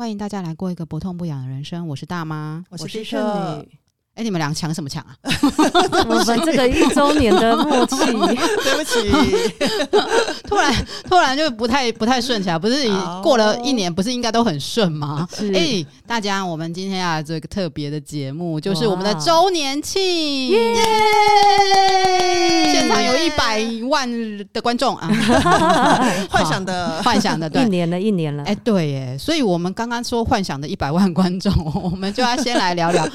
欢迎大家来过一个不痛不痒的人生。我是大妈，我是圣女。哎，你们俩抢什么抢啊？我们这个一周年的默契，对不起，突然突然就不太不太顺起来，不是过了一年，不是应该都很顺吗？哎，大家，我们今天要这个特别的节目，就是我们的周年庆，耶！现场有一百万的观众啊，幻想的。幻想的，对，一年了，一年了，哎，对耶，所以我们刚刚说幻想的一百万观众，我们就要先来聊聊。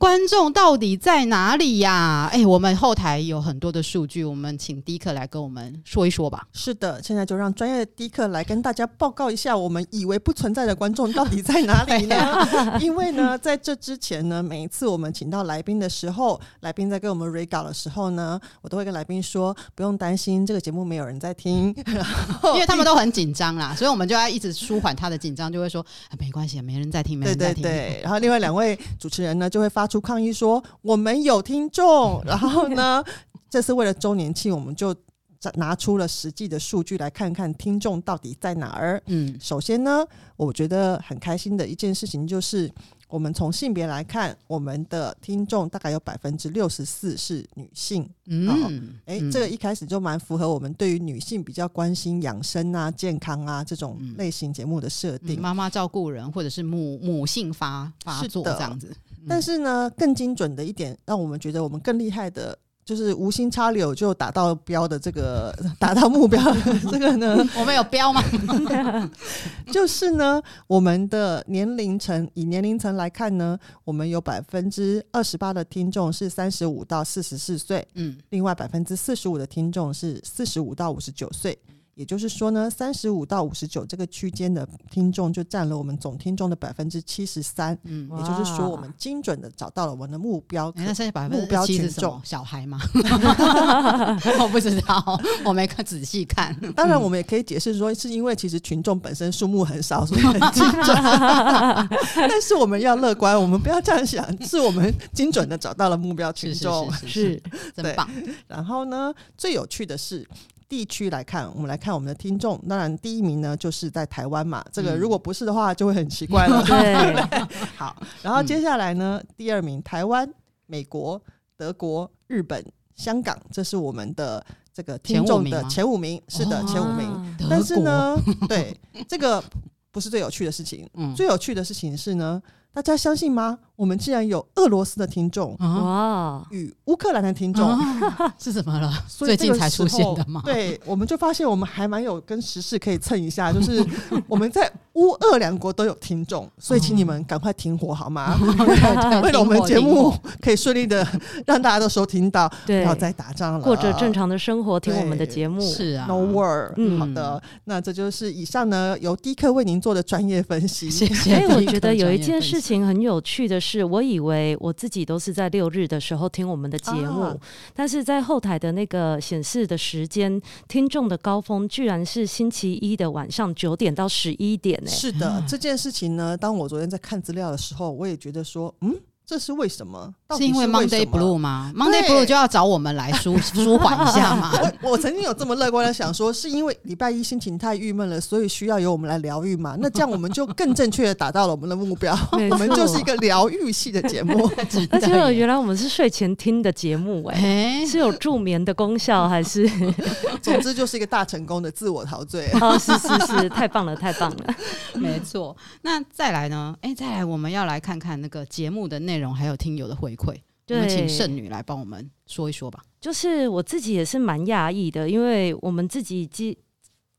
观众到底在哪里呀？哎，我们后台有很多的数据，我们请迪克来跟我们说一说吧。是的，现在就让专业的迪克来跟大家报告一下，我们以为不存在的观众到底在哪里呢？因为呢，在这之前呢，每一次我们请到来宾的时候，来宾在跟我们 re 稿的时候呢，我都会跟来宾说，不用担心，这个节目没有人在听，因为他们都很紧张啦，所以我们就要一直舒缓他的紧张，就会说，啊，没关系，没人在听，没人在听。对对对，然后另外两位主持人呢，就会发。出抗议说我们有听众，然后呢，这次为了周年庆，我们就拿出了实际的数据来看看听众到底在哪儿。嗯，首先呢，我觉得很开心的一件事情就是，我们从性别来看，我们的听众大概有百分之六十四是女性。嗯，哎，这个一开始就蛮符合我们对于女性比较关心养生啊、健康啊这种类型节目的设定。妈妈照顾人，或者是母母性发发作这样子。但是呢，更精准的一点，让我们觉得我们更厉害的，就是无心插柳就达到标的这个 达到目标的 这个呢，我们有标吗？就是呢，我们的年龄层以年龄层来看呢，我们有百分之二十八的听众是三十五到四十四岁，嗯，另外百分之四十五的听众是四十五到五十九岁。也就是说呢，三十五到五十九这个区间的听众就占了我们总听众的百分之七十三。嗯，也就是说，我们精准的找到了我们的目标。那剩下百分之七是什么？小孩吗？我不知道，我没看仔细看。当然，我们也可以解释说，是因为其实群众本身数目很少，所以很精准。但是我们要乐观，我们不要这样想，是我们精准的找到了目标群众，是，真棒。然后呢，最有趣的是。地区来看，我们来看我们的听众。当然，第一名呢就是在台湾嘛。这个如果不是的话，就会很奇怪了。对，好。然后接下来呢，第二名台湾、美国、德国、日本、香港，这是我们的这个听众的前五名。是的，前五名。但是呢，对这个不是最有趣的事情。最有趣的事情是呢，大家相信吗？我们竟然有俄罗斯的听众哇，与乌克兰的听众是怎么了？最近才出现的吗？对，我们就发现我们还蛮有跟时事可以蹭一下，就是我们在乌俄两国都有听众，所以请你们赶快停火好吗？为了我们节目可以顺利的让大家都收听到，不要再打仗了，过着正常的生活，听我们的节目是啊，No war。嗯，好的，那这就是以上呢由迪克为您做的专业分析，谢谢。哎，我觉得有一件事情很有趣的是。是我以为我自己都是在六日的时候听我们的节目，啊、但是在后台的那个显示的时间，听众的高峰居然是星期一的晚上九点到十一点呢、欸。是的，嗯、这件事情呢，当我昨天在看资料的时候，我也觉得说，嗯。这是为什么？是因为 Monday Blue 吗？Monday Blue 就要找我们来舒 舒缓一下嘛。我 我曾经有这么乐观的想说，是因为礼拜一心情太郁闷了，所以需要由我们来疗愈嘛。那这样我们就更正确的达到了我们的目标。我们就是一个疗愈系的节目。而且原来我们是睡前听的节目、欸，哎，是有助眠的功效还是？总之就是一个大成功的自我陶醉。哦，是是是，太棒了，太棒了，没错。那再来呢？哎，再来我们要来看看那个节目的内容。内容还有听友的回馈，对我们请圣女来帮我们说一说吧。就是我自己也是蛮讶异的，因为我们自己既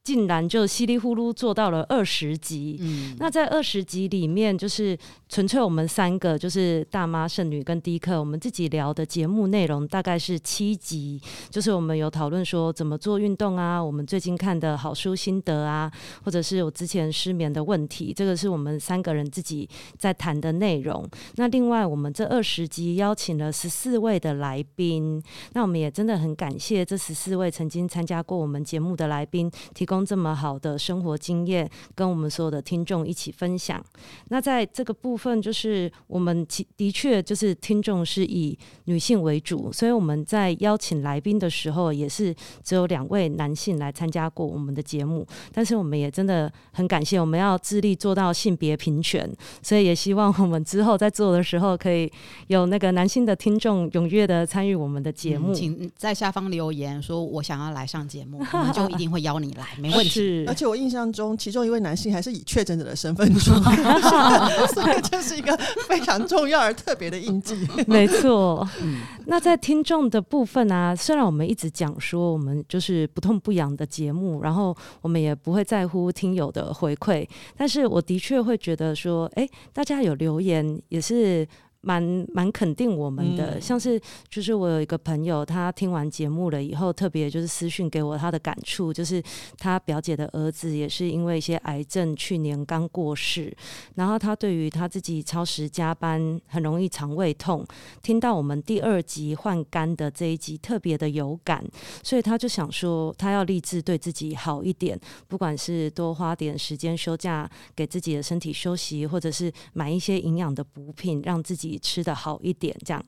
竟然就稀里呼噜做到了二十集，嗯，那在二十集里面，就是纯粹我们三个，就是大妈、剩女跟迪克，我们自己聊的节目内容大概是七集，就是我们有讨论说怎么做运动啊，我们最近看的好书心得啊，或者是我之前失眠的问题，这个是我们三个人自己在谈的内容。那另外，我们这二十集邀请了十四位的来宾，那我们也真的很感谢这十四位曾经参加过我们节目的来宾提。供这么好的生活经验，跟我们所有的听众一起分享。那在这个部分，就是我们其的确就是听众是以女性为主，所以我们在邀请来宾的时候，也是只有两位男性来参加过我们的节目。但是我们也真的很感谢，我们要致力做到性别平权，所以也希望我们之后在做的时候，可以有那个男性的听众踊跃的参与我们的节目。嗯，请在下方留言说，我想要来上节目，我们就一定会邀你来，没问题。而且我印象中，其中一位男性还是以确诊者的身份出现，所以这是一个非常重要而特别的印记。没错。嗯，那在听众的部分呢，啊，虽然我们一直讲说我们就是不痛不痒的节目，然后我们也不会在乎听友的回馈，但是我的确会觉得说，哎，大家有留言也是。蛮蛮肯定我们的，嗯、像是就是我有一个朋友，他听完节目了以后，特别就是私讯给我他的感触，就是他表姐的儿子也是因为一些癌症，去年刚过世，然后他对于他自己超时加班很容易肠胃痛，听到我们第二集换肝的这一集特别的有感，所以他就想说他要立志对自己好一点，不管是多花点时间休假给自己的身体休息，或者是买一些营养的补品让自己。吃的好一点，这样。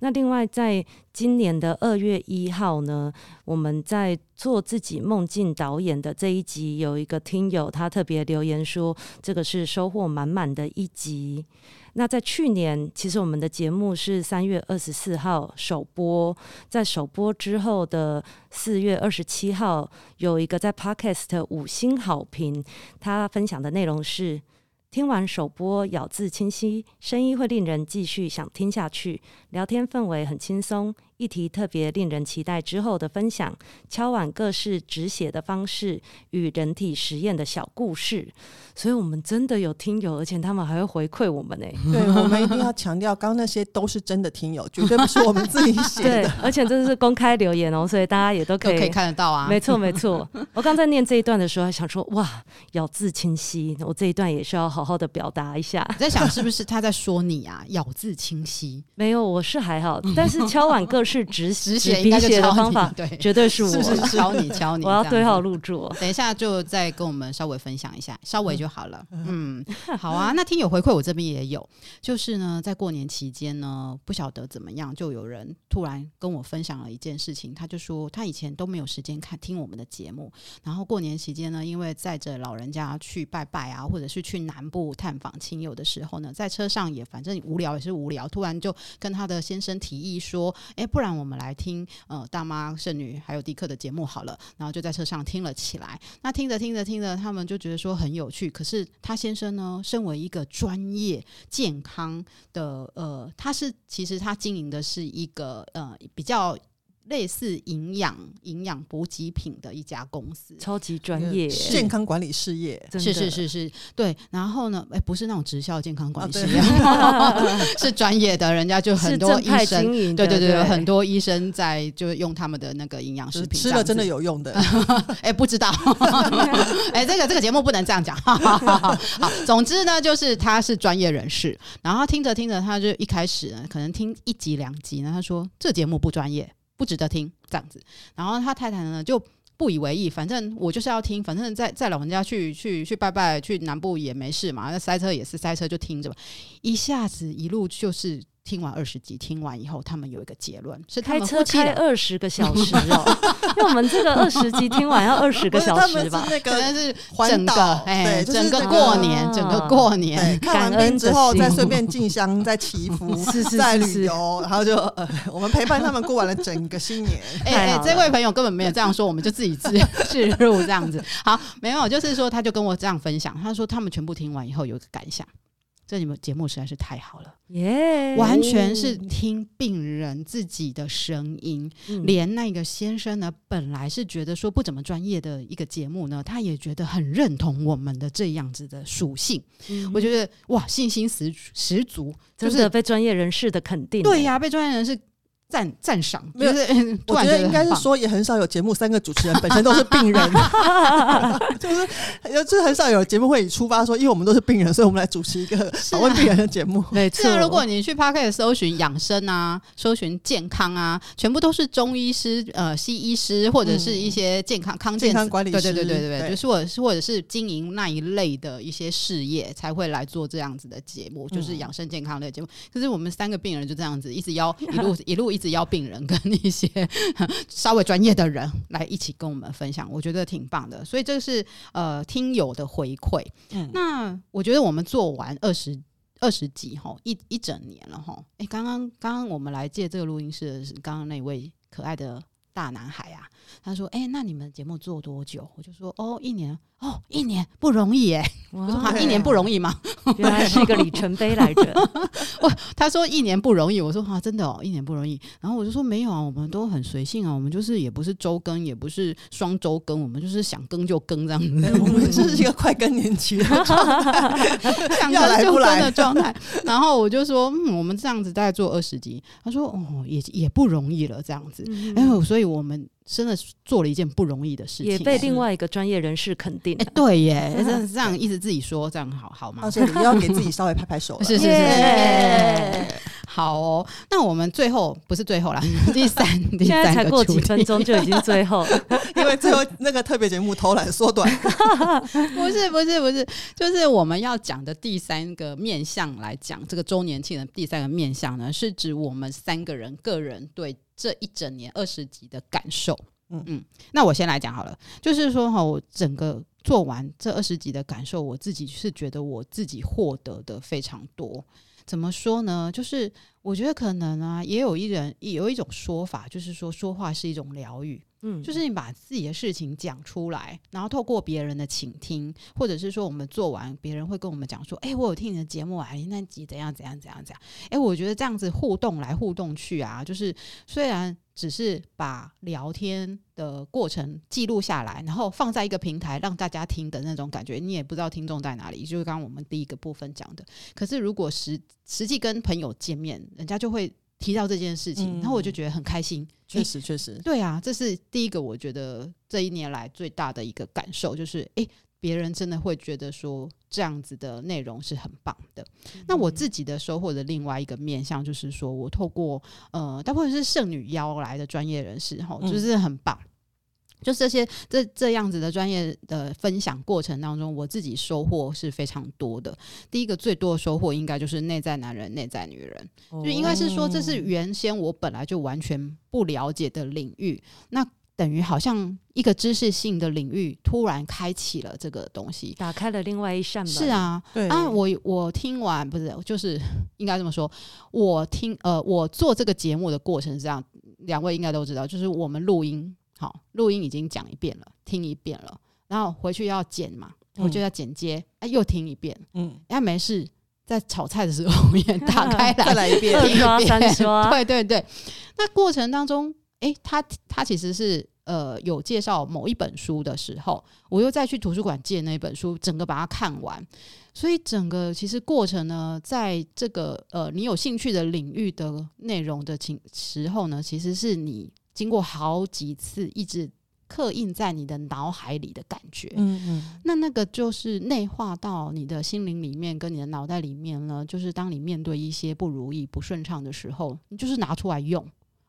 那另外，在今年的二月一号呢，我们在做自己梦境导演的这一集，有一个听友他特别留言说，这个是收获满满的一集。那在去年，其实我们的节目是三月二十四号首播，在首播之后的四月二十七号，有一个在 Podcast 五星好评，他分享的内容是。听完首播，咬字清晰，声音会令人继续想听下去。聊天氛围很轻松。议题特别令人期待之后的分享，敲碗各式止血的方式与人体实验的小故事，所以我们真的有听友，而且他们还会回馈我们呢。对，我们一定要强调，刚刚那些都是真的听友，绝对不是我们自己 写的。对，而且这是公开留言哦，所以大家也都可以都可以看得到啊。没错，没错。我刚在念这一段的时候，还想说哇，咬字清晰，我这一段也是要好好的表达一下。我在想是不是他在说你啊？咬字清晰？没有，我是还好，但是敲碗各式。是止止血应该是的方法，对，绝对是我是是敲你敲你，我要对号入座。等一下就再跟我们稍微分享一下，稍微就好了。嗯，好啊。那听友回馈我这边也有，就是呢，在过年期间呢，不晓得怎么样，就有人突然跟我分享了一件事情，他就说他以前都没有时间看听我们的节目，然后过年期间呢，因为载着老人家去拜拜啊，或者是去南部探访亲友的时候呢，在车上也反正无聊也是无聊，突然就跟他的先生提议说，哎，不。然我们来听呃大妈剩女还有迪克的节目好了，然后就在车上听了起来。那听着听着听着，他们就觉得说很有趣。可是他先生呢，身为一个专业健康的呃，他是其实他经营的是一个呃比较。类似营养营养补给品的一家公司，超级专业健康管理事业，是是是是，对。然后呢，哎，不是那种直销健康管理事业，是专业的，人家就很多医生，对对对，很多医生在就用他们的那个营养食品，吃了真的有用的。哎，不知道，哎，这个这个节目不能这样讲。好，总之呢，就是他是专业人士，然后听着听着，他就一开始呢，可能听一集两集呢，他说这节目不专业。不值得听这样子，然后他太太呢就不以为意，反正我就是要听，反正在在老人家去去去拜拜，去南部也没事嘛，那塞车也是塞车，就听着吧，一下子一路就是。听完二十集，听完以后，他们有一个结论：是开车开二十个小时哦。因为我们这个二十集听完要二十个小时吧？那 个可能是整个哎，整个过年，整个过年，看完片之后再顺便进香，再祈福，再旅游，然后就呃，我们陪伴他们过完了整个新年。哎哎，这位朋友根本没有这样说，我们就自己自自入这样子。好，没有，就是说，他就跟我这样分享，他说他们全部听完以后有一个感想。这你们节目实在是太好了，耶！完全是听病人自己的声音，嗯、连那个先生呢，本来是觉得说不怎么专业的一个节目呢，他也觉得很认同我们的这样子的属性。嗯、我觉得哇，信心十十足，就是被专业人士的肯定。对呀、啊，被专业人士。赞赞赏，没有，就是我觉得应该是说，也很少有节目三个主持人本身都是病人，就 是就是很少有节目会以出发说，因为我们都是病人，所以我们来主持一个访问病人的节目。没错，如果你去 Podcast 搜寻养生啊，搜寻健康啊，全部都是中医师、呃，西医师或者是一些健康康健康管理师，对对对对对对，就是或者是或者是经营那一类的一些事业才会来做这样子的节目，就是养生健康类节目。可是我们三个病人就这样子一直邀一路一路一直邀病人跟一些 稍微专业的人来一起跟我们分享，我觉得挺棒的。所以这是呃听友的回馈。嗯，那我觉得我们做完二十二十集哈，一一整年了哈。哎，刚刚刚刚我们来借这个录音室的是刚刚那位可爱的大男孩啊，他说：“哎，那你们节目做多久？”我就说：“哦，一年。”哦，一年不容易哎！我说啊，一年不容易吗？原来是一个里程碑来着。我，他说一年不容易，我说啊，真的哦，一年不容易。然后我就说没有啊，我们都很随性啊，我们就是也不是周更，也不是双周更，我们就是想更就更这样子。我们就是一个快更年期的状态，想更就更的状态。然后我就说，嗯，我们这样子大概做二十集。他说，哦，也也不容易了，这样子。哎呦，所以对我们真的做了一件不容易的事情，也被另外一个专业人士肯定。哎，对耶，这样这样一直自己说，这样好好吗？所以你要给自己稍微拍拍手。是是是是，好哦。那我们最后不是最后啦，第三，第三现在才过几分钟就已经最后了，因为最后那个特别节目偷懒缩短。不是不是不是，就是我们要讲的第三个面向来讲，这个周年庆的第三个面向呢，是指我们三个人个人对这一整年二十集的感受。嗯嗯，那我先来讲好了，就是说哈，我整个做完这二十集的感受，我自己是觉得我自己获得的非常多。怎么说呢？就是我觉得可能啊，也有一人有一种说法，就是说说话是一种疗愈。嗯，就是你把自己的事情讲出来，然后透过别人的倾听，或者是说我们做完，别人会跟我们讲说：“哎，我有听你的节目啊，那集怎样怎样怎样怎样。”哎，我觉得这样子互动来互动去啊，就是虽然。只是把聊天的过程记录下来，然后放在一个平台让大家听的那种感觉，你也不知道听众在哪里。就是刚刚我们第一个部分讲的。可是如果实实际跟朋友见面，人家就会提到这件事情，嗯、然后我就觉得很开心。确实，确实，对啊，这是第一个，我觉得这一年来最大的一个感受，就是诶。别人真的会觉得说这样子的内容是很棒的。嗯、那我自己的收获的另外一个面向，就是说我透过呃，大部分是圣女邀来的专业人士，哈，就是很棒。嗯、就这些这这样子的专业的分享过程当中，我自己收获是非常多的。第一个最多的收获，应该就是内在男人、内在女人，哦、就应该是说这是原先我本来就完全不了解的领域。那等于好像一个知识性的领域突然开启了这个东西，打开了另外一扇门。是啊，对啊，我我听完不是，就是 应该这么说。我听呃，我做这个节目的过程是这样，两位应该都知道，就是我们录音好，录音已经讲一遍了，听一遍了，然后回去要剪嘛，我就要剪接，哎、嗯，又听一遍，嗯，哎，没事，在炒菜的时候我 也打 开来再来一遍，二刷三刷，对对对，那过程当中。诶，他他其实是呃有介绍某一本书的时候，我又再去图书馆借那本书，整个把它看完。所以整个其实过程呢，在这个呃你有兴趣的领域的内容的情时候呢，其实是你经过好几次一直刻印在你的脑海里的感觉。嗯嗯，那那个就是内化到你的心灵里面，跟你的脑袋里面呢，就是当你面对一些不如意、不顺畅的时候，你就是拿出来用。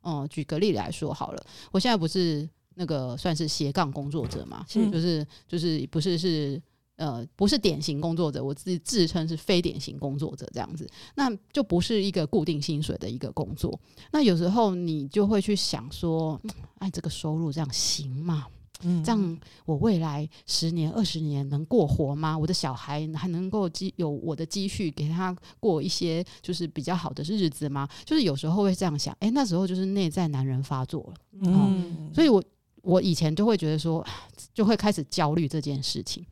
嗯，举个例来说好了，我现在不是那个算是斜杠工作者嘛，是就是就是不是是呃不是典型工作者，我自己自称是非典型工作者这样子，那就不是一个固定薪水的一个工作。那有时候你就会去想说，哎，这个收入这样行吗？嗯，这样我未来十年、二十年能过活吗？我的小孩还能够积有我的积蓄给他过一些就是比较好的日子吗？就是有时候会这样想，哎，那时候就是内在男人发作了。嗯，所以我我以前就会觉得说，就会开始焦虑这件事情，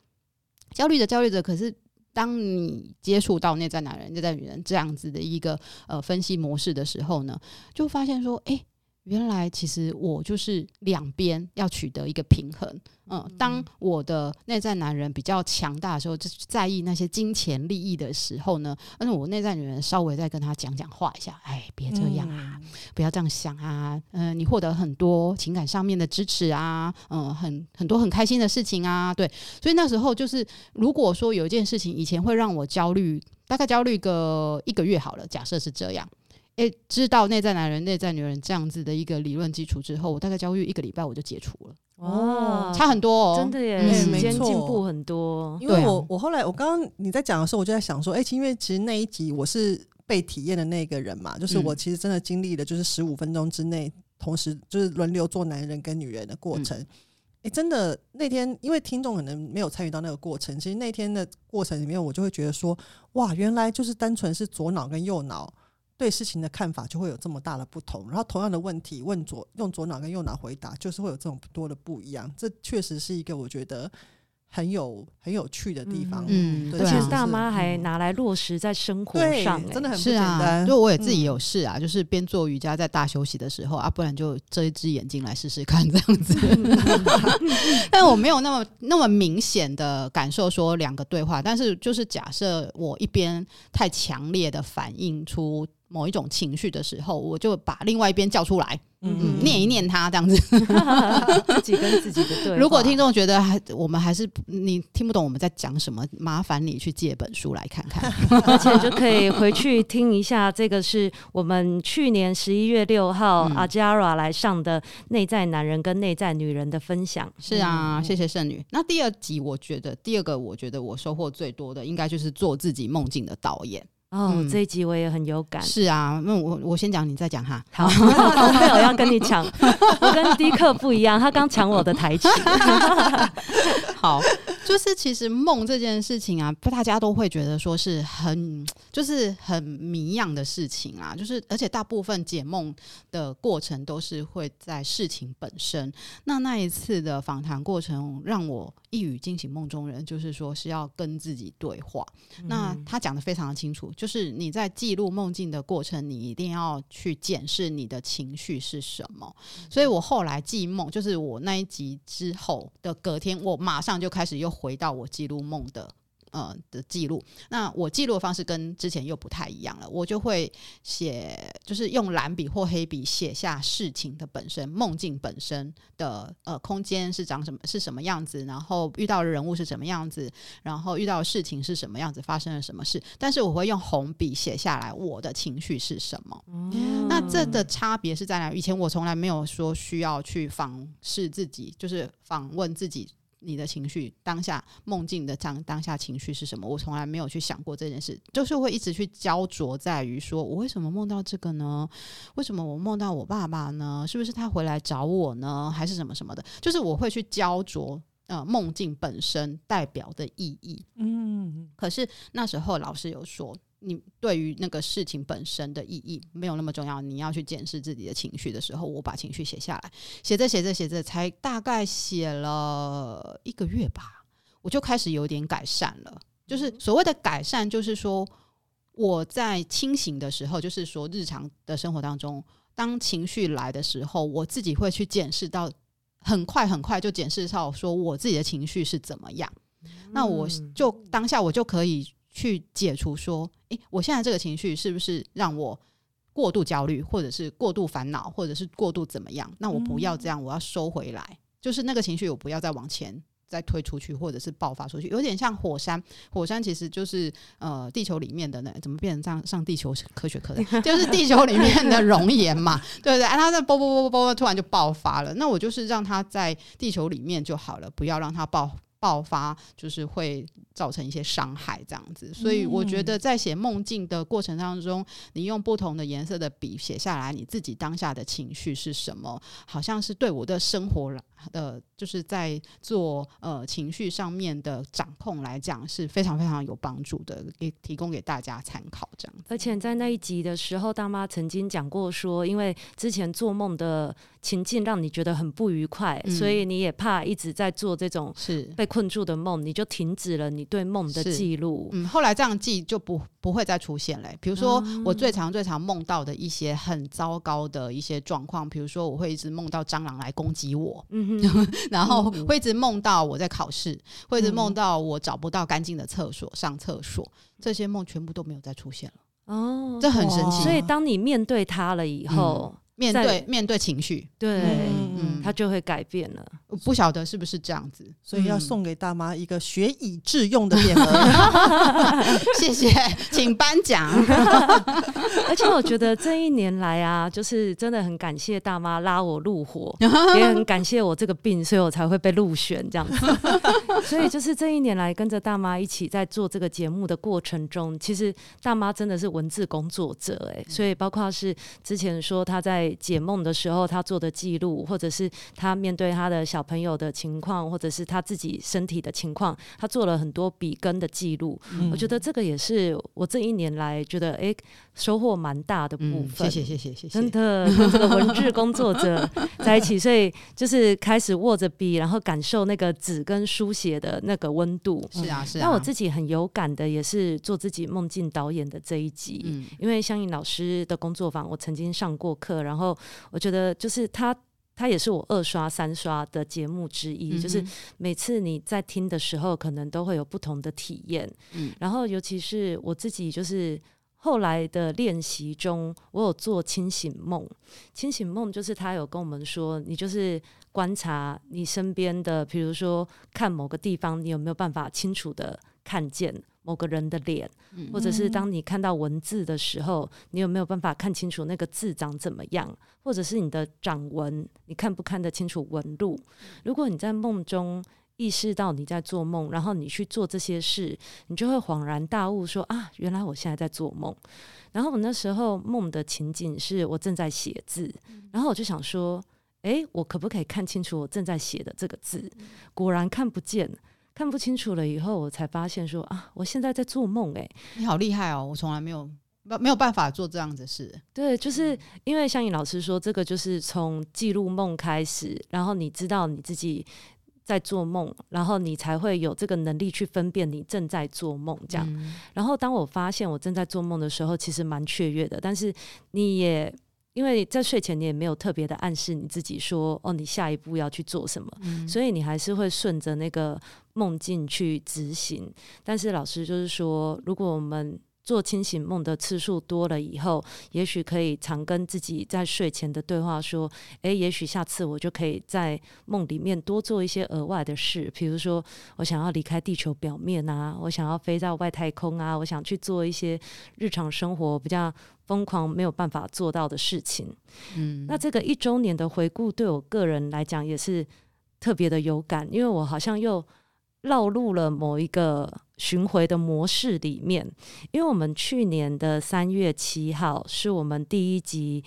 焦虑着焦虑着。可是当你接触到内在男人、内在女人这样子的一个呃分析模式的时候呢，就发现说，哎。原来其实我就是两边要取得一个平衡。嗯，当我的内在男人比较强大的时候，就在意那些金钱利益的时候呢，但是我内在女人稍微再跟他讲讲话一下，哎，别这样啊，嗯、不要这样想啊，嗯、呃，你获得很多情感上面的支持啊，嗯、呃，很很多很开心的事情啊，对，所以那时候就是，如果说有一件事情以前会让我焦虑，大概焦虑个一个月好了，假设是这样。诶、欸，知道内在男人、内在女人这样子的一个理论基础之后，我大概教育一个礼拜我就解除了。哦，差很多哦，真的耶，嗯、时间进步很多。因为我我后来我刚刚你在讲的时候，我就在想说，哎、欸，因为其实那一集我是被体验的那个人嘛，就是我其实真的经历了，就是十五分钟之内同时就是轮流做男人跟女人的过程。哎、嗯欸，真的那天因为听众可能没有参与到那个过程，其实那天的过程里面，我就会觉得说，哇，原来就是单纯是左脑跟右脑。对事情的看法就会有这么大的不同，然后同样的问题问左用左脑跟右脑回答，就是会有这种多的不一样。这确实是一个我觉得很有很有趣的地方。嗯，而且大妈还拿来落实在生活上，真的很不简单。就、啊、我也自己有试啊，就是边做瑜伽在大休息的时候啊，不然就遮一只眼睛来试试看这样子。但我没有那么那么明显的感受说两个对话，但是就是假设我一边太强烈的反映出。某一种情绪的时候，我就把另外一边叫出来，嗯，嗯，念一念他这样子，自己跟自己的对。如果听众觉得还我们还是你听不懂我们在讲什么，麻烦你去借本书来看看，而且就可以回去听一下。这个是我们去年十一月六号、嗯、阿加拉来上的内在男人跟内在女人的分享。是啊，嗯、谢谢圣女。那第二集，我觉得第二个，我觉得我收获最多的，应该就是做自己梦境的导演。哦，嗯、这一集我也很有感。是啊，那我我先讲，你再讲哈。好，我没有要跟你抢，我跟迪克不一样，他刚抢我的台词。好，就是其实梦这件事情啊，大家都会觉得说是很，就是很迷样的事情啊。就是而且大部分解梦的过程都是会在事情本身。那那一次的访谈过程让我一语惊醒梦中人，就是说是要跟自己对话。嗯、那他讲的非常的清楚。就是你在记录梦境的过程，你一定要去检视你的情绪是什么。所以我后来记梦，就是我那一集之后的隔天，我马上就开始又回到我记录梦的。呃的记录，那我记录的方式跟之前又不太一样了。我就会写，就是用蓝笔或黑笔写下事情的本身，梦境本身的呃空间是长什么，是什么样子，然后遇到的人物是什么样子，然后遇到的事情是什么样子，发生了什么事。但是我会用红笔写下来我的情绪是什么。嗯、那这的差别是在哪？以前我从来没有说需要去访视自己，就是访问自己。你的情绪当下梦境的当当下情绪是什么？我从来没有去想过这件事，就是会一直去焦灼在于说，我为什么梦到这个呢？为什么我梦到我爸爸呢？是不是他回来找我呢？还是什么什么的？就是我会去焦灼呃梦境本身代表的意义。嗯，可是那时候老师有说。你对于那个事情本身的意义没有那么重要，你要去检视自己的情绪的时候，我把情绪写下来，写着写着写着，才大概写了一个月吧，我就开始有点改善了。就是所谓的改善，就是说我在清醒的时候，就是说日常的生活当中，当情绪来的时候，我自己会去检视到，很快很快就检视到说我自己的情绪是怎么样，那我就当下我就可以。去解除说，诶，我现在这个情绪是不是让我过度焦虑，或者是过度烦恼，或者是过度怎么样？那我不要这样，我要收回来，就是那个情绪，我不要再往前再推出去，或者是爆发出去，有点像火山。火山其实就是呃，地球里面的那怎么变成上上地球科学课的，就是地球里面的熔岩嘛，对不对？啊，它在啵啵啵啵啵，突然就爆发了。那我就是让它在地球里面就好了，不要让它爆爆发，就是会。造成一些伤害，这样子，所以我觉得在写梦境的过程当中，你用不同的颜色的笔写下来，你自己当下的情绪是什么，好像是对我的生活的，就是在做呃情绪上面的掌控来讲是非常非常有帮助的，给提供给大家参考这样子。而且在那一集的时候，大妈曾经讲过说，因为之前做梦的情境让你觉得很不愉快，嗯、所以你也怕一直在做这种是被困住的梦，你就停止了你。对梦的记录，嗯，后来这样记就不不会再出现嘞。比如说，我最常最常梦到的一些很糟糕的一些状况，比如说我会一直梦到蟑螂来攻击我，嗯哼，然后会一直梦到我在考试，会一直梦到我找不到干净的厕所上厕所，这些梦全部都没有再出现了。哦，这很神奇。所以当你面对它了以后。嗯面对面对情绪，对，嗯，他就会改变了。我不晓得是不是这样子，所以要送给大妈一个学以致用的匾额。谢谢，请颁奖。而且我觉得这一年来啊，就是真的很感谢大妈拉我入伙，也很感谢我这个病，所以我才会被入选这样子。所以就是这一年来跟着大妈一起在做这个节目的过程中，其实大妈真的是文字工作者哎，所以包括是之前说她在。解梦的时候，他做的记录，或者是他面对他的小朋友的情况，或者是他自己身体的情况，他做了很多笔耕的记录。嗯、我觉得这个也是我这一年来觉得哎收获蛮大的部分。谢谢谢谢谢谢，真的跟这个文字工作者 在一起，所以就是开始握着笔，然后感受那个纸跟书写的那个温度。是啊是啊。那我自己很有感的也是做自己梦境导演的这一集，嗯、因为香吟老师的工作坊我曾经上过课，然后。然后我觉得，就是他，他也是我二刷、三刷的节目之一。嗯、就是每次你在听的时候，可能都会有不同的体验。嗯，然后尤其是我自己，就是后来的练习中，我有做清醒梦。清醒梦就是他有跟我们说，你就是观察你身边的，比如说看某个地方，你有没有办法清楚的看见。某个人的脸，或者是当你看到文字的时候，你有没有办法看清楚那个字长怎么样？或者是你的掌纹，你看不看得清楚纹路？如果你在梦中意识到你在做梦，然后你去做这些事，你就会恍然大悟说，说啊，原来我现在在做梦。然后我那时候梦的情景是我正在写字，然后我就想说，诶，我可不可以看清楚我正在写的这个字？果然看不见。看不清楚了以后，我才发现说啊，我现在在做梦哎！你好厉害哦，我从来没有没有办法做这样子的事。对，就是因为像你老师说，这个就是从记录梦开始，然后你知道你自己在做梦，然后你才会有这个能力去分辨你正在做梦这样。嗯、然后当我发现我正在做梦的时候，其实蛮雀跃的，但是你也。因为在睡前你也没有特别的暗示你自己说哦，你下一步要去做什么，嗯、所以你还是会顺着那个梦境去执行。但是老师就是说，如果我们做清醒梦的次数多了以后，也许可以常跟自己在睡前的对话说：“诶，也许下次我就可以在梦里面多做一些额外的事，比如说我想要离开地球表面啊，我想要飞到外太空啊，我想去做一些日常生活比较疯狂没有办法做到的事情。”嗯，那这个一周年的回顾对我个人来讲也是特别的有感，因为我好像又绕入了某一个。巡回的模式里面，因为我们去年的三月七号是我们第一集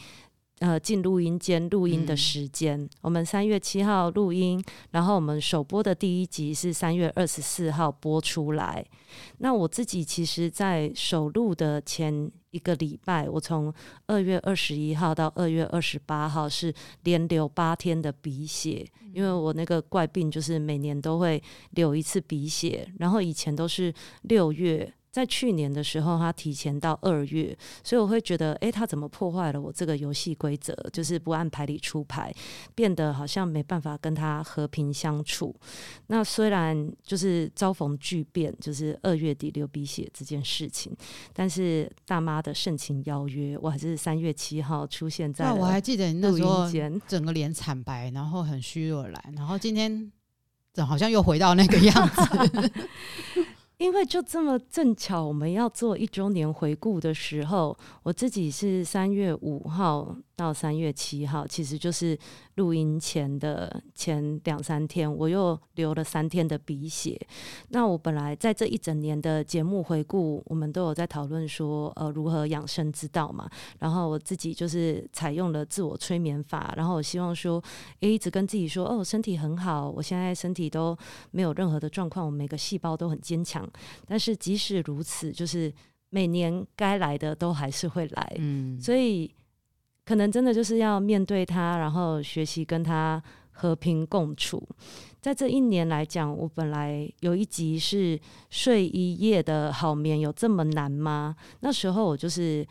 呃进录音间录音的时间，嗯、我们三月七号录音，然后我们首播的第一集是三月二十四号播出来。那我自己其实，在首录的前一个礼拜，我从二月二十一号到二月二十八号是连流八天的鼻血，因为我那个怪病就是每年都会流一次鼻血，然后以前都是六月。在去年的时候，他提前到二月，所以我会觉得，诶，他怎么破坏了我这个游戏规则？就是不按牌理出牌，变得好像没办法跟他和平相处。那虽然就是遭逢巨变，就是二月底流鼻血这件事情，但是大妈的盛情邀约，我还是三月七号出现在。那我还记得你那时候整个脸惨白，然后很虚弱来，然后今天好像又回到那个样子。因为就这么正巧，我们要做一周年回顾的时候，我自己是三月五号到三月七号，其实就是。录音前的前两三天，我又流了三天的鼻血。那我本来在这一整年的节目回顾，我们都有在讨论说，呃，如何养生之道嘛。然后我自己就是采用了自我催眠法，然后我希望说，诶，一直跟自己说，哦，身体很好，我现在身体都没有任何的状况，我每个细胞都很坚强。但是即使如此，就是每年该来的都还是会来。嗯，所以。可能真的就是要面对他，然后学习跟他和平共处。在这一年来讲，我本来有一集是睡一夜的好眠有这么难吗？那时候我就是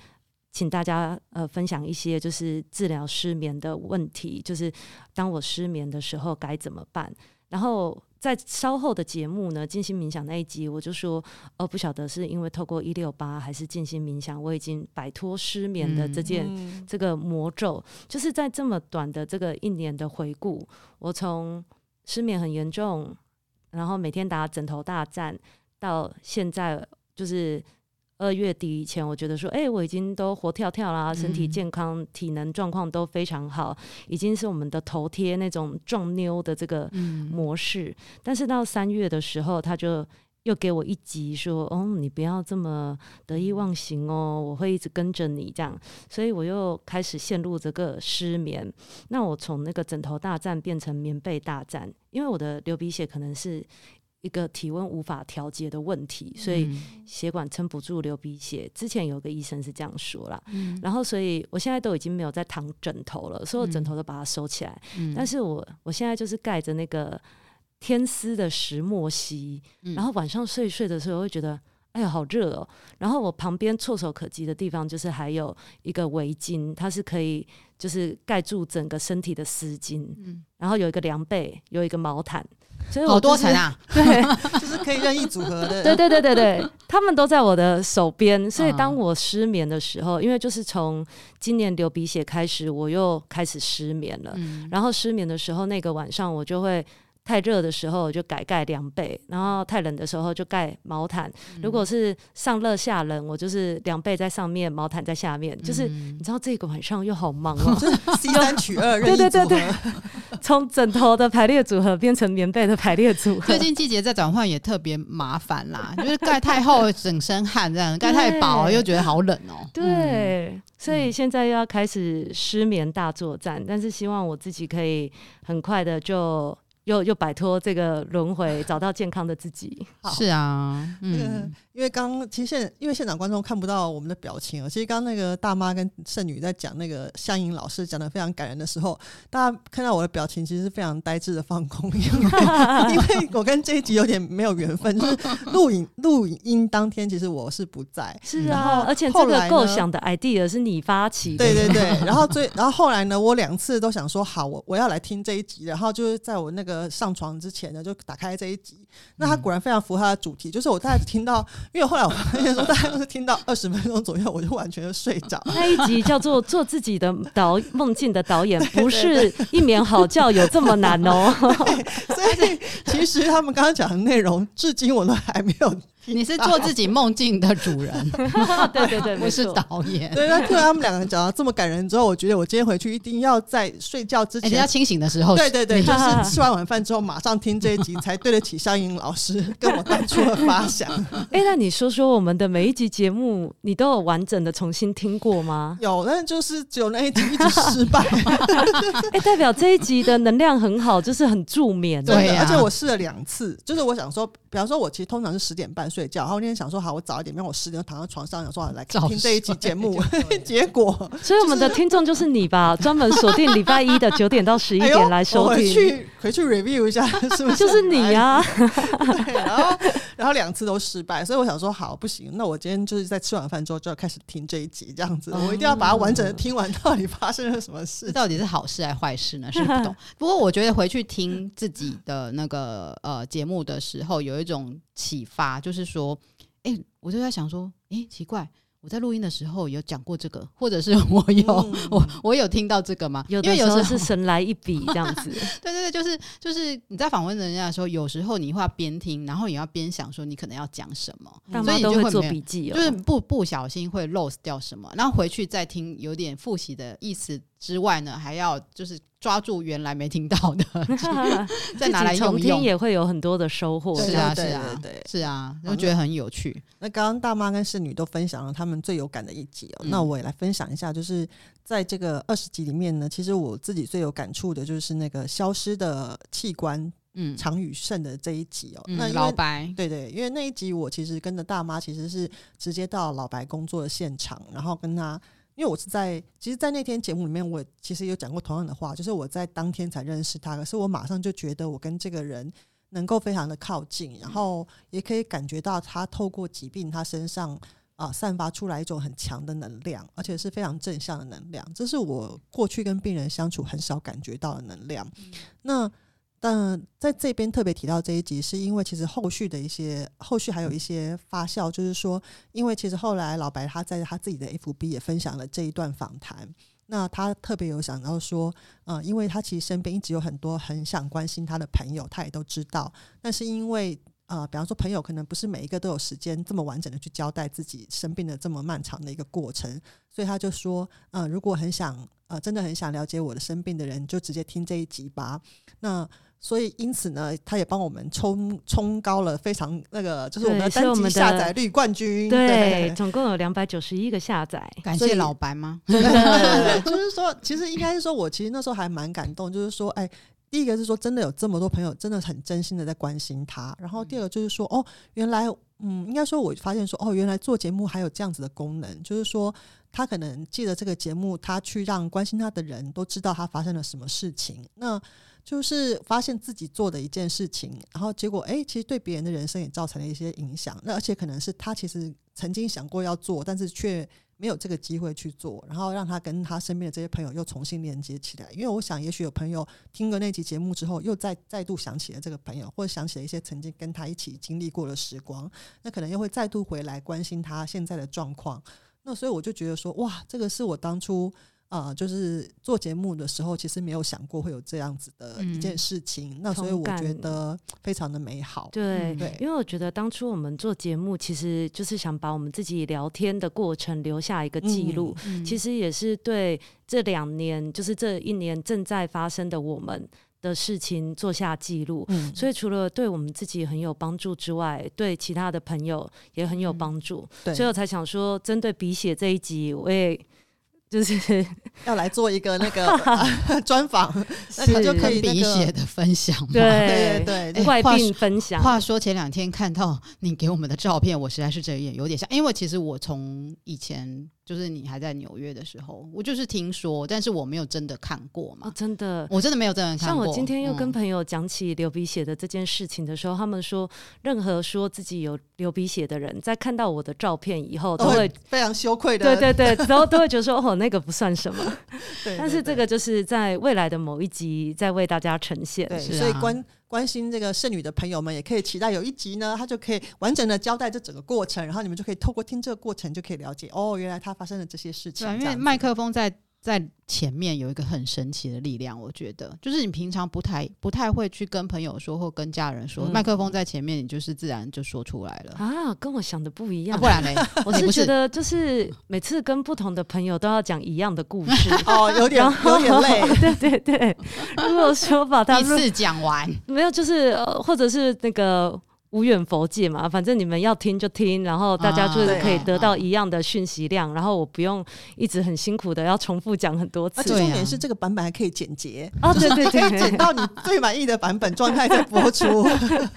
请大家呃分享一些就是治疗失眠的问题，就是当我失眠的时候该怎么办。然后在稍后的节目呢，静心冥想那一集，我就说哦，不晓得是因为透过一六八还是静心冥想，我已经摆脱失眠的这件、嗯、这个魔咒。就是在这么短的这个一年的回顾，我从失眠很严重，然后每天打枕头大战，到现在就是二月底以前，我觉得说，哎、欸，我已经都活跳跳啦，身体健康，嗯、体能状况都非常好，已经是我们的头贴那种壮妞的这个模式。嗯、但是到三月的时候，他就又给我一集说，哦，你不要这么得意忘形哦，我会一直跟着你这样，所以我又开始陷入这个失眠。那我从那个枕头大战变成棉被大战，因为我的流鼻血可能是一个体温无法调节的问题，所以血管撑不住流鼻血。之前有个医生是这样说啦，嗯、然后所以我现在都已经没有在躺枕头了，所有枕头都把它收起来。嗯、但是我我现在就是盖着那个。天丝的石墨烯，然后晚上睡睡的时候会觉得，哎呀，好热哦。然后我旁边触手可及的地方，就是还有一个围巾，它是可以就是盖住整个身体的丝巾。嗯，然后有一个凉被，有一个毛毯，所以我、就是、好多层啊，对，就是可以任意组合的。对对对对对，他们都在我的手边。所以当我失眠的时候，因为就是从今年流鼻血开始，我又开始失眠了。嗯，然后失眠的时候，那个晚上我就会。太热的时候就改盖凉被，然后太冷的时候就盖毛毯。嗯、如果是上热下冷，我就是凉被在上面，毛毯在下面。嗯、就是你知道这个晚上又好忙哦，C 三取二，对对对对，从枕头的排列组合变成棉被的排列组合。最近季节在转换也特别麻烦啦，就是盖太厚整身汗这样，盖太薄又觉得好冷哦。对，嗯、所以现在又要开始失眠大作战，但是希望我自己可以很快的就。又又摆脱这个轮回，找到健康的自己。好是啊，嗯。因为刚刚其实现因为现场观众看不到我们的表情，其实刚刚那个大妈跟圣女在讲那个香吟老师讲的非常感人的时候，大家看到我的表情其实是非常呆滞的放空，因为 因为我跟这一集有点没有缘分，就是录影录音当天其实我是不在，是啊，而且这个构想的 idea 是你发起的，对对对，然后最然后后来呢，我两次都想说好，我我要来听这一集，然后就是在我那个上床之前呢，就打开这一集，那他果然非常符合他的主题，就是我大概听到。因为后来我发现说，大家都是听到二十分钟左右，我就完全就睡着。那一集叫做 “做自己的导梦境的导演”，不是一眠好觉有这么难哦。所以其实他们刚刚讲的内容，至今我都还没有。你是做自己梦境的主人，对 对对，不是导演。对，那听完他们两个人讲到这么感人之后，我觉得我今天回去一定要在睡觉之前，要清醒的时候，对对对，就是吃完晚饭之后马上听这一集，才对得起香莹老师跟我当初的发想。哎，那你说说我们的每一集节目，你都有完整的重新听过吗？有，但是就是只有那一集一直失败。哎，代表这一集的能量很好，就是很助眠。对，而且我试了两次，就是我想说，比方说，我其实通常是十点半。睡觉，然后那天想说好，我早一点，因为我十点躺在床上，想说来听这一集节目。结果，所以我们的听众就是你吧，专门锁定礼拜一的九点到十一点来收听。回去回去 review 一下，是不是？就是你呀。对，然后然后两次都失败，所以我想说好，不行，那我今天就是在吃完饭之后就要开始听这一集，这样子，我一定要把它完整的听完，到底发生了什么事，到底是好事还是坏事呢？是不懂。不过我觉得回去听自己的那个呃节目的时候，有一种启发，就是说。哎、欸，我就在想说，哎、欸，奇怪，我在录音的时候有讲过这个，或者是我有、嗯、我我有听到这个吗？有的时候是神来一笔这样子。对对对，就是就是你在访问人家的时候，有时候你会要边听，然后也要边想说你可能要讲什么，所以你就会做笔记、哦，就是不不小心会 lose 掉什么，然后回去再听，有点复习的意思之外呢，还要就是。抓住原来没听到的，再拿来重听也会有很多的收获。是啊，是啊，对，是啊，我觉得很有趣。那刚刚大妈跟侍女都分享了他们最有感的一集哦，那我也来分享一下，就是在这个二十集里面呢，其实我自己最有感触的就是那个消失的器官，嗯，常与肾的这一集哦。那老白，对对，因为那一集我其实跟着大妈其实是直接到老白工作的现场，然后跟他。因为我是在，其实，在那天节目里面，我其实有讲过同样的话，就是我在当天才认识他，可是我马上就觉得我跟这个人能够非常的靠近，然后也可以感觉到他透过疾病，他身上啊、呃、散发出来一种很强的能量，而且是非常正向的能量，这是我过去跟病人相处很少感觉到的能量。嗯、那但在这边特别提到这一集，是因为其实后续的一些后续还有一些发酵，就是说，因为其实后来老白他在他自己的 FB 也分享了这一段访谈，那他特别有想到说，呃，因为他其实身边一直有很多很想关心他的朋友，他也都知道，但是因为呃，比方说朋友可能不是每一个都有时间这么完整的去交代自己生病的这么漫长的一个过程，所以他就说，呃，如果很想呃，真的很想了解我的生病的人，就直接听这一集吧。那所以，因此呢，他也帮我们冲冲高了非常那个，就是我们的单集下载率冠军。对，对总共有两百九十一个下载。感谢老白吗？对，对，对，就是说，其实应该是说，我其实那时候还蛮感动，就是说，哎，第一个是说，真的有这么多朋友，真的很真心的在关心他。然后第二个就是说，哦，原来，嗯，应该说，我发现说，哦，原来做节目还有这样子的功能，就是说，他可能借着这个节目，他去让关心他的人都知道他发生了什么事情。那就是发现自己做的一件事情，然后结果哎、其实对别人的人生也造成了一些影响。那而且可能是他其实曾经想过要做，但是却没有这个机会去做，然后让他跟他身边的这些朋友又重新连接起来。因为我想，也许有朋友听过那期节目之后，又再再度想起了这个朋友，或者想起了一些曾经跟他一起经历过的时光，那可能又会再度回来关心他现在的状况。那所以我就觉得说，哇，这个是我当初。啊、呃，就是做节目的时候，其实没有想过会有这样子的一件事情，嗯、那所以我觉得非常的美好。对，因为我觉得当初我们做节目，其实就是想把我们自己聊天的过程留下一个记录，嗯嗯、其实也是对这两年，就是这一年正在发生的我们的事情做下记录。嗯、所以除了对我们自己很有帮助之外，对其他的朋友也很有帮助。所以我才想说，针对鼻血这一集，我也。就是要来做一个那个 专访，那他就可以鼻血的分享嘛。对对对，怪病分享。话说前两天看到你给我们的照片，我实在是这一眼有点像，因为其实我从以前。就是你还在纽约的时候，我就是听说，但是我没有真的看过嘛。哦、真的，我真的没有真的看过。像我今天又跟朋友讲起流鼻血的这件事情的时候，嗯、他们说，任何说自己有流鼻血的人，在看到我的照片以后，都会非常羞愧的。对对对，然后都会觉得说，哦，那个不算什么。对，对，对，但是这个就是在未来的某一集再为大家呈现。对，所以关。关心这个剩女的朋友们，也可以期待有一集呢，他就可以完整的交代这整个过程，然后你们就可以透过听这个过程，就可以了解哦，原来他发生了这些事情。对，因为麦克风在。在前面有一个很神奇的力量，我觉得就是你平常不太不太会去跟朋友说或跟家人说，麦、嗯、克风在前面，你就是自然就说出来了啊，跟我想的不一样。啊、不然呢？我 是觉得就是每次跟不同的朋友都要讲一样的故事 哦，有点有点累。对对对，如果说把它一次讲完，没有就是呃，或者是那个。无远佛界嘛，反正你们要听就听，然后大家就是可以得到一样的讯息量，啊、然后我不用一直很辛苦的要重复讲很多次。重点是这个版本还可以剪辑啊，对对对，剪到你最满意的版本状态再播出。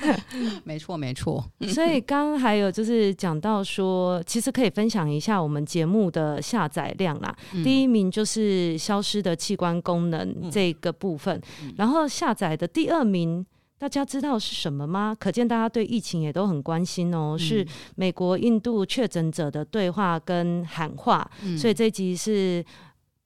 没错没错，所以刚刚还有就是讲到说，其实可以分享一下我们节目的下载量啦。嗯、第一名就是消失的器官功能这个部分，嗯、然后下载的第二名。大家知道是什么吗？可见大家对疫情也都很关心哦。嗯、是美国印度确诊者的对话跟喊话，嗯、所以这集是。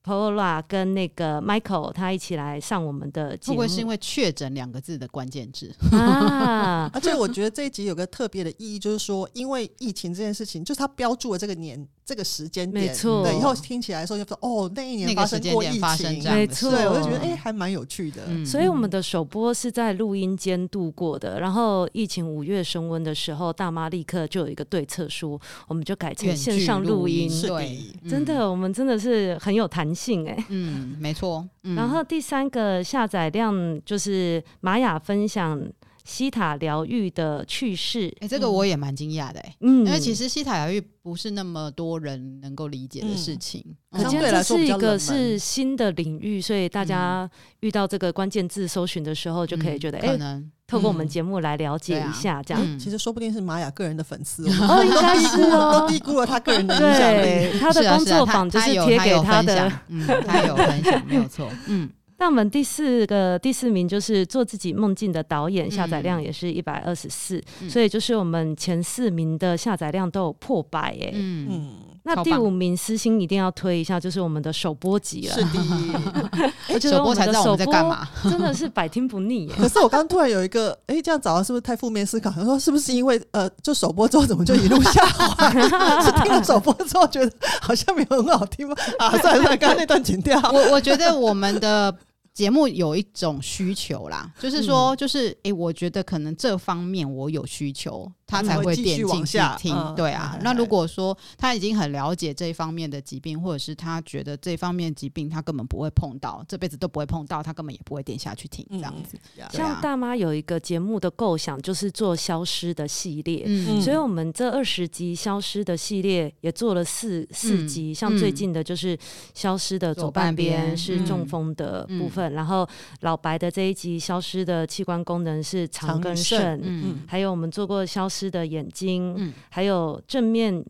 Paula 跟那个 Michael 他一起来上我们的节目，会不会是因为“确诊”两个字的关键字啊？而且我觉得这一集有个特别的意义，就是说，因为疫情这件事情，就是他标注了这个年这个时间点，没错。对，以后听起来的时候就说，哦，那一年发生过疫情，没错。对，我就觉得哎、欸，还蛮有趣的。嗯、所以我们的首播是在录音间度过的，然后疫情五月升温的时候，大妈立刻就有一个对策说，我们就改成线上录音。对，真的，我们真的是很有弹性哎、欸。嗯，没错。嗯、然后第三个下载量就是玛雅分享希塔疗愈的趣事，哎、欸，这个我也蛮惊讶的嗯，因为其实西塔疗愈不是那么多人能够理解的事情，可见这是一个是新的领域，所以大家遇到这个关键字搜寻的时候，就可以觉得，哎、嗯。欸透过我们节目来了解一下，这样、嗯啊、其实说不定是玛雅个人的粉丝 哦，应该是哦，都低估了他个人的影响力。他的工作坊就是贴给他的，他 嗯，他有分享，没有错，嗯。那我们第四个第四名就是做自己梦境的导演，下载量也是一百二十四，所以就是我们前四名的下载量都有破百哎，嗯嗯。那第五名私心一定要推一下，就是我们的首播集了。是的，我觉得我们在干嘛？真的是百听不腻。可是我刚突然有一个，哎、欸，这样找的是不是太负面思考？他说是不是因为呃，就首播之后怎么就一路下滑？是听了首播之后觉得好像没有很好听吗？啊，算了算了，刚刚那段剪掉。我我觉得我们的。节目有一种需求啦，就是说，就是诶、欸，我觉得可能这方面我有需求。他才会点进去听，嗯、对啊。嗯、那如果说他已经很了解这一方面的疾病，或者是他觉得这方面疾病他根本不会碰到，这辈子都不会碰到，他根本也不会点下去听这样子。嗯啊、像大妈有一个节目的构想，就是做消失的系列，嗯、所以我们这二十集消失的系列也做了四四集。嗯、像最近的就是消失的左半边是中风的部分，嗯、然后老白的这一集消失的器官功能是肠跟肾，嗯，还有我们做过消失。的眼睛，嗯，还有正面。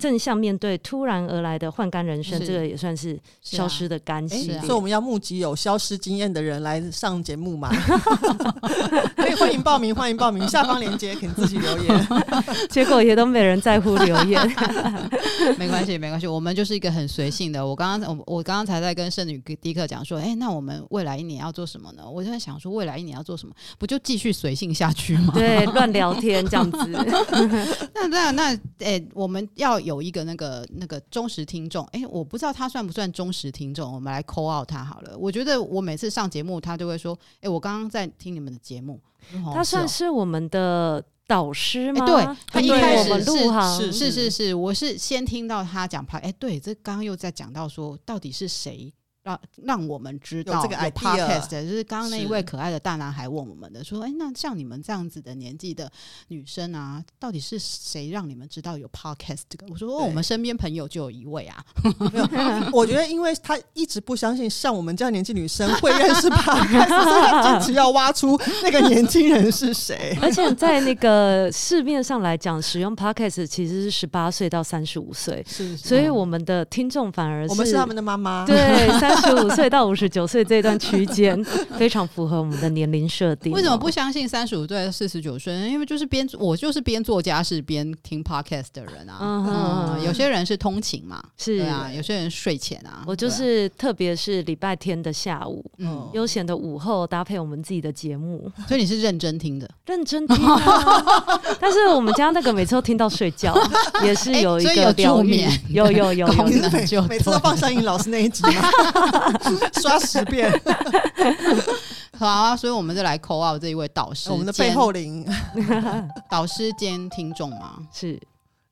正向面对突然而来的换肝人生，这个也算是消失的肝系。所以我们要募集有消失经验的人来上节目嘛？可 以欢迎报名，欢迎报名，下方链接请自己留言。结果也都没人在乎留言，没关系，没关系，我们就是一个很随性的。我刚刚我我刚刚才在跟圣女迪克讲说，哎，那我们未来一年要做什么呢？我就在想说，未来一年要做什么？不就继续随性下去吗？对，乱聊天这样子。那那那，哎，我们要。要有一个那个那个忠实听众，哎、欸，我不知道他算不算忠实听众，我们来 call out 他好了。我觉得我每次上节目，他就会说，哎、欸，我刚刚在听你们的节目，他算是我们的导师吗？欸、对，他一开始入行是是是是，我是先听到他讲拍，哎、欸，对，这刚刚又在讲到说，到底是谁？让让我们知道有这个 podcast，就是刚刚那一位可爱的大男孩问我们的，说：“哎，那像你们这样子的年纪的女生啊，到底是谁让你们知道有 podcast 这个？”我说：“哦，我们身边朋友就有一位啊。”没有，我觉得因为他一直不相信像我们这样年纪女生会认识 podcast，所以他坚持要挖出那个年轻人是谁。而且在那个市面上来讲，使用 podcast 其实是十八岁到三十五岁，是，所以我们的听众反而是我们是他们的妈妈，对。三十五岁到五十九岁这段区间 非常符合我们的年龄设定。为什么不相信三十五岁到四十九岁？因为就是边我就是边做家事边听 podcast 的人啊。嗯，有些人是通勤嘛，是啊，有些人睡前啊。我就是特别是礼拜天的下午，嗯，悠闲的午后搭配我们自己的节目，所以你是认真听的，认真听。但是我们家那个每次都听到睡觉，也是有一个助眠，有有有有，每次都放上英老师那一集 刷十遍，好啊！所以我们就来 call out 这一位导师，我们的背后灵 导师兼听众嘛，是。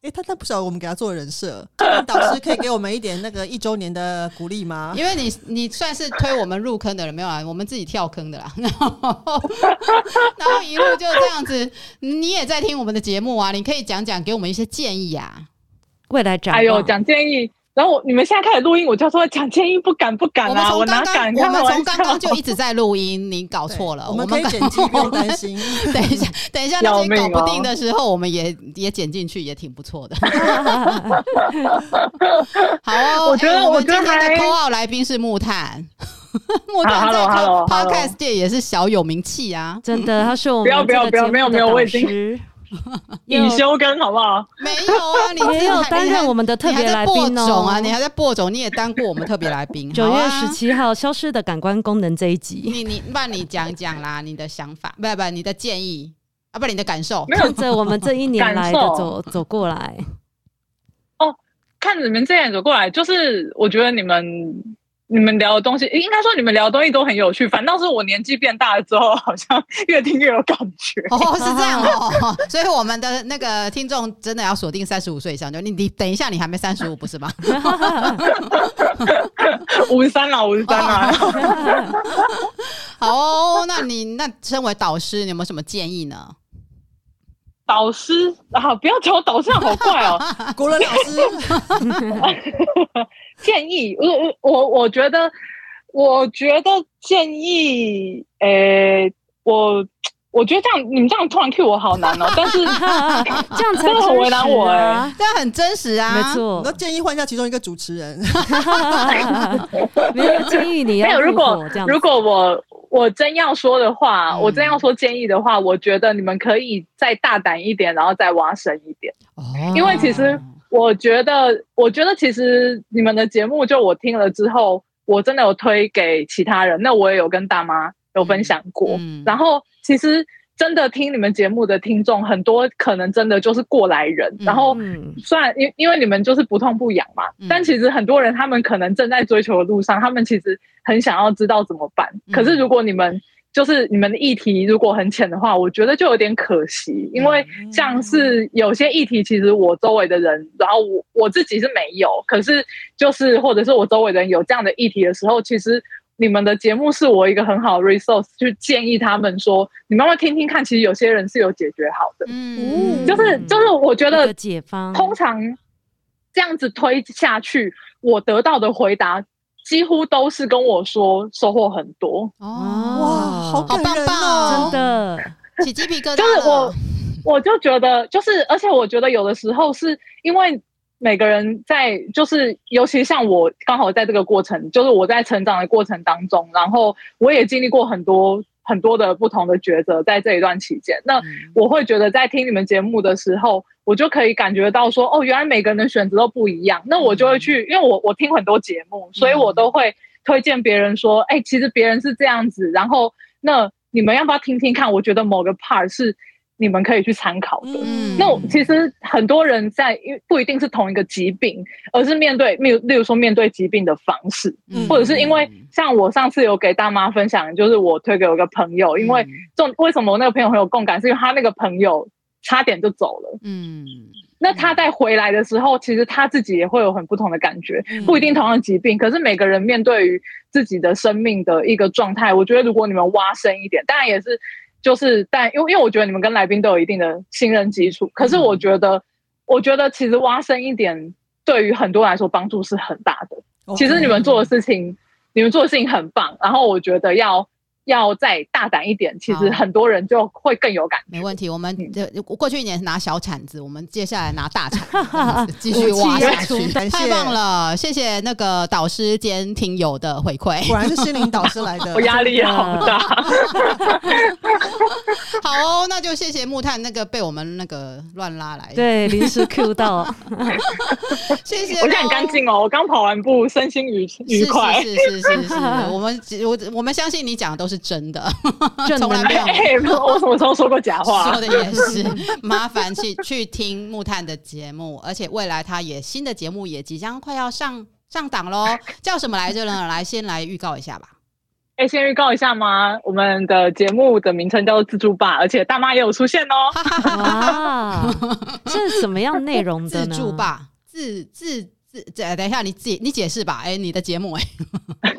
哎、欸，他他不晓得我们给他做人设，导师可以给我们一点那个一周年的鼓励吗？因为你你算是推我们入坑的人，没有啊？我们自己跳坑的啦。然后，然后一路就这样子，你也在听我们的节目啊？你可以讲讲，给我们一些建议啊。未来展望，哎呦，讲建议。然后你们现在开始录音，我就说蒋建议不敢不敢啊！我哪敢？我们从刚刚就一直在录音，你搞错了。我们可以剪辑，不用担心。等一下，等一下，那些搞不定的时候，我们也也剪进去，也挺不错的。好，我觉得我们今天的 call out 来宾是木炭，木炭在 podcast 界也是小有名气啊，真的。他是我们不要不要不要，没有没有，我已经。已休更好不好？没有啊，你没有担任我们的特别来宾哦。啊，你还在播种，你也当过我们特别来宾。九月十七号消失的感官功能这一集，你你，不然你讲讲啦，你的想法，不不，你的建议啊，不，你的感受，看着我们这一年来的走走过来。哦，看着你们这一年走过来，就是我觉得你们。你们聊的东西，应该说你们聊的东西都很有趣。反倒是我年纪变大了之后，好像 越听越有感觉。哦，是这样哦。所以我们的那个听众真的要锁定三十五岁以上，就你你等一下，你还没三十五不是吗？五十三了，五十三了。好哦，那你那身为导师，你有没有什么建议呢？导师啊，不要叫我导师，好怪哦。国伦老师。建议我我我我觉得，我觉得建议，诶、欸，我我觉得这样，你们这样突然 cue 我好难哦、喔。但是 这样才真的很为难我哎、欸，这样很真实啊，没错。那建议换一下其中一个主持人。没有建议你要。没有，如果如果我我真要说的话，嗯、我真要说建议的话，我觉得你们可以再大胆一点，然后再挖深一点。哦。因为其实我觉得，我觉得其实你们的节目，就我听了之后，我真的有推给其他人，那我也有跟大妈有分享过，嗯、然后。其实真的听你们节目的听众很多，可能真的就是过来人。嗯、然后，虽然因因为你们就是不痛不痒嘛，嗯、但其实很多人他们可能正在追求的路上，他们其实很想要知道怎么办。嗯、可是如果你们就是你们的议题如果很浅的话，我觉得就有点可惜。因为像是有些议题，其实我周围的人，然后我我自己是没有，可是就是或者是我周围的人有这样的议题的时候，其实。你们的节目是我一个很好的 resource，去建议他们说，你们要听听看，其实有些人是有解决好的，嗯，就是就是我觉得解方。通常这样子推下去，我得到的回答几乎都是跟我说收获很多。哦，哇，好感人哦，真的。起鸡皮疙瘩，就是我我就觉得就是，而且我觉得有的时候是因为。每个人在就是，尤其像我刚好在这个过程，就是我在成长的过程当中，然后我也经历过很多很多的不同的抉择，在这一段期间，那我会觉得在听你们节目的时候，我就可以感觉到说，哦，原来每个人的选择都不一样。那我就会去，因为我我听很多节目，所以我都会推荐别人说，哎，其实别人是这样子，然后那你们要不要听听看？我觉得某个 part 是。你们可以去参考的。嗯，那其实很多人在，因为不一定是同一个疾病，而是面对，例例如说面对疾病的方式，嗯，或者是因为像我上次有给大妈分享，就是我推给我一个朋友，因为这种为什么我那个朋友很有共感，是因为他那个朋友差点就走了，嗯，那他在回来的时候，其实他自己也会有很不同的感觉，不一定同样疾病，可是每个人面对于自己的生命的一个状态，我觉得如果你们挖深一点，当然也是。就是，但因为因为我觉得你们跟来宾都有一定的信任基础，可是我觉得，嗯、我觉得其实挖深一点，对于很多人来说帮助是很大的。其实你们做的事情，你们做的事情很棒，然后我觉得要。要再大胆一点，其实很多人就会更有感觉。没问题，我们这过去一年是拿小铲子，我们接下来拿大铲子继续挖下去。太棒了，谢谢那个导师兼听友的回馈，果然是心灵导师来的，我压力也好大。好哦，那就谢谢木炭那个被我们那个乱拉来，对，临时 Q 到，谢谢。我现在很干净哦，我刚跑完步，身心愉愉快。是是是是是，我们我我们相信你讲的都是。真的，从来没有。欸、我什么时候说过假话？说的也是。麻烦去去听木炭的节目，而且未来他也新的节目也即将快要上上档喽。叫什么来着呢？来，先来预告一下吧。哎、欸，先预告一下吗？我们的节目的名称叫做自助吧，而且大妈也有出现哦。哇，这是什么样内容的呢？自助吧，自自自，等一下，你自己你解释吧。哎、欸，你的节目哎、欸。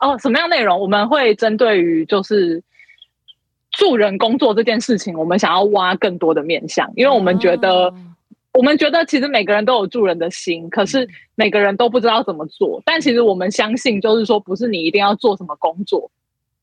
哦，什么样内容？我们会针对于就是助人工作这件事情，我们想要挖更多的面向，因为我们觉得，哦、我们觉得其实每个人都有助人的心，可是每个人都不知道怎么做。但其实我们相信，就是说，不是你一定要做什么工作，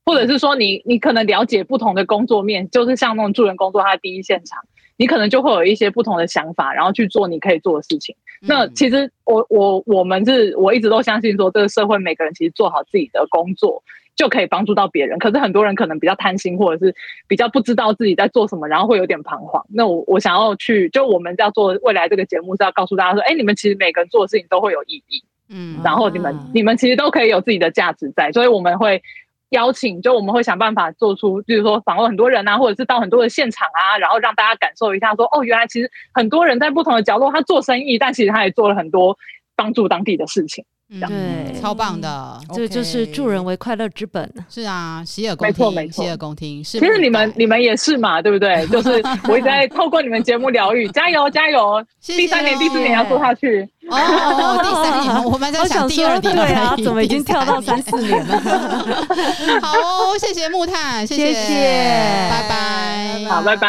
或者是说你你可能了解不同的工作面，就是像那种助人工作，它的第一现场。你可能就会有一些不同的想法，然后去做你可以做的事情。嗯、那其实我我我们是我一直都相信说，这个社会每个人其实做好自己的工作就可以帮助到别人。可是很多人可能比较贪心，或者是比较不知道自己在做什么，然后会有点彷徨。那我我想要去，就我们要做未来这个节目是要告诉大家说，哎，你们其实每个人做的事情都会有意义。嗯，然后你们、嗯、你们其实都可以有自己的价值在，所以我们会。邀请，就我们会想办法做出，比如说访问很多人啊，或者是到很多的现场啊，然后让大家感受一下说，说哦，原来其实很多人在不同的角落，他做生意，但其实他也做了很多帮助当地的事情。对，超棒的，这就是助人为快乐之本。是啊，洗耳恭听，没错，洗耳恭听。是其实你们你们也是嘛，对不对？就是我一直在透过你们节目疗愈，加油加油！第三年、第四年要做下去。哦，第三年我们在想第二年，对啊，怎么已经跳到三四年了？好哦，谢谢木炭，谢谢，拜拜，好，拜拜。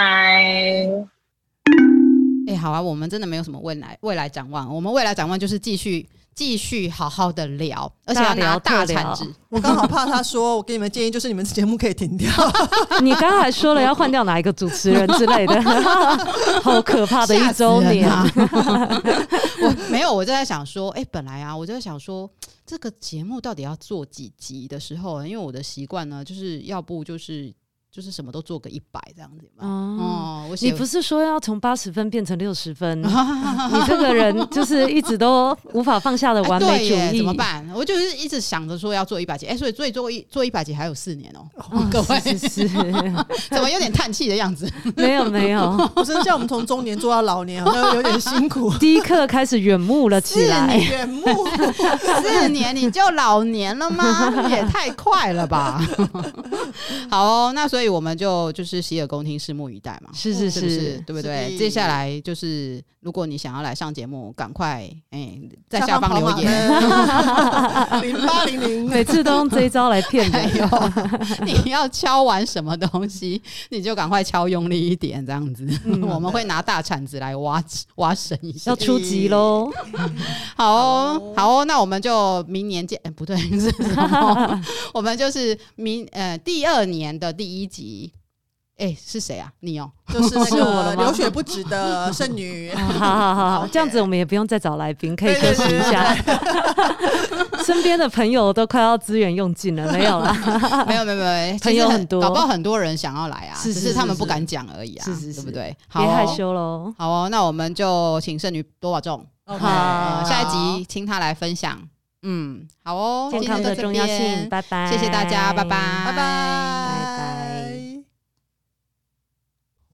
哎，好啊，我们真的没有什么未来未来展望，我们未来展望就是继续。继续好好的聊，而且要拿大产值。我刚好怕他说，我给你们建议就是你们节目可以停掉。你刚才说了要换掉哪一个主持人之类的，好可怕的一周年啊！我没有，我就在想说，哎、欸，本来啊，我就在想说，这个节目到底要做几集的时候，因为我的习惯呢，就是要不就是。就是什么都做个一百这样子嘛。哦，我你不是说要从八十分变成六十分？你这个人就是一直都无法放下的完美主义，怎么办？我就是一直想着说要做一百集，哎，所以所以做一做一百集还有四年哦。各位是是，怎么有点叹气的样子？没 有没有，不是叫我们从中年做到老年，好像有点辛苦。第一刻开始远目了起来，远目四年你就老年了吗？也太快了吧！好哦，那所以。所以我们就就是洗耳恭听，拭目以待嘛。是是是，是，是对不对？接下来就是，如果你想要来上节目，赶快哎、欸，在下方留言 零八零零，每次都用这一招来骗人。你要敲完什么东西，你就赶快敲用力一点，这样子，嗯、我们会拿大铲子来挖挖深一下。要出击喽！好哦，好哦，那我们就明年见。欸、不对，是我们就是明呃第二年的第一。集，哎、欸，是谁啊？你哦，就是那个流血不止的剩女。好好好，这样子我们也不用再找来宾，可以休息一下。身边的朋友都快要资源用尽了，没有了，没有没有没有，朋友很多，搞不好很多人想要来啊，是是是是，只是他们不敢讲而已啊，是是是，对不对？别害羞喽。好哦，那我们就请剩女多保重。好，下一集请他来分享。嗯，好哦，健康的重要性，拜拜，谢谢大家，拜拜，拜拜。